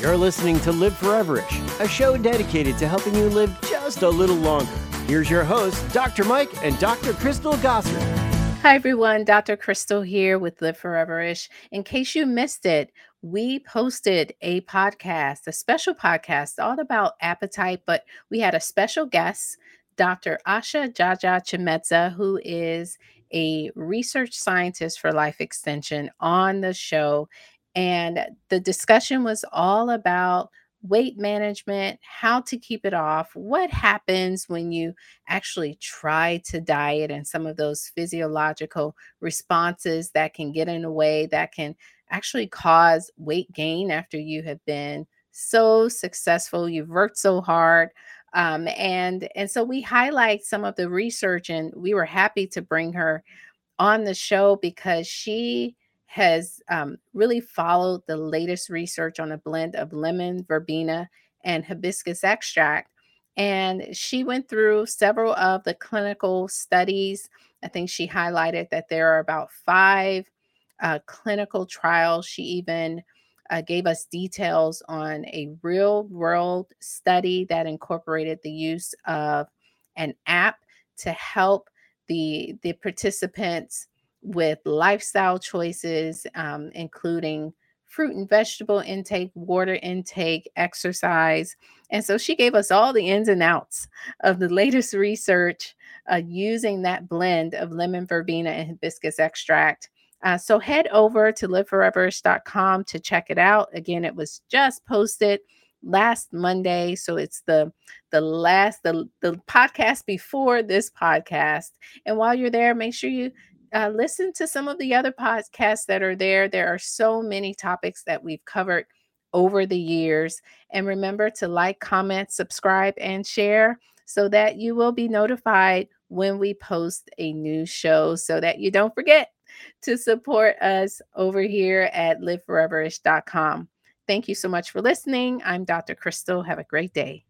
You're listening to Live Foreverish, a show dedicated to helping you live just a little longer. Here's your host, Dr. Mike and Dr. Crystal Gossard. Hi, everyone. Dr. Crystal here with Live Foreverish. In case you missed it, we posted a podcast, a special podcast all about appetite, but we had a special guest, Dr. Asha Jaja Chimedza, who is a research scientist for life extension on the show. And the discussion was all about weight management, how to keep it off, what happens when you actually try to diet, and some of those physiological responses that can get in the way that can actually cause weight gain after you have been so successful, you've worked so hard. Um, and and so we highlight some of the research, and we were happy to bring her on the show because she has um, really followed the latest research on a blend of lemon, verbena, and hibiscus extract. And she went through several of the clinical studies. I think she highlighted that there are about five uh, clinical trials. She even uh, gave us details on a real world study that incorporated the use of an app to help the, the participants with lifestyle choices, um, including fruit and vegetable intake, water intake, exercise. And so she gave us all the ins and outs of the latest research uh, using that blend of lemon verbena and hibiscus extract. Uh, so head over to liveforeverish.com to check it out. Again, it was just posted last Monday, so it's the the last the the podcast before this podcast. And while you're there, make sure you uh, listen to some of the other podcasts that are there. There are so many topics that we've covered over the years. And remember to like, comment, subscribe, and share so that you will be notified when we post a new show so that you don't forget to support us over here at liveforeverish.com. Thank you so much for listening. I'm Dr. Crystal. Have a great day.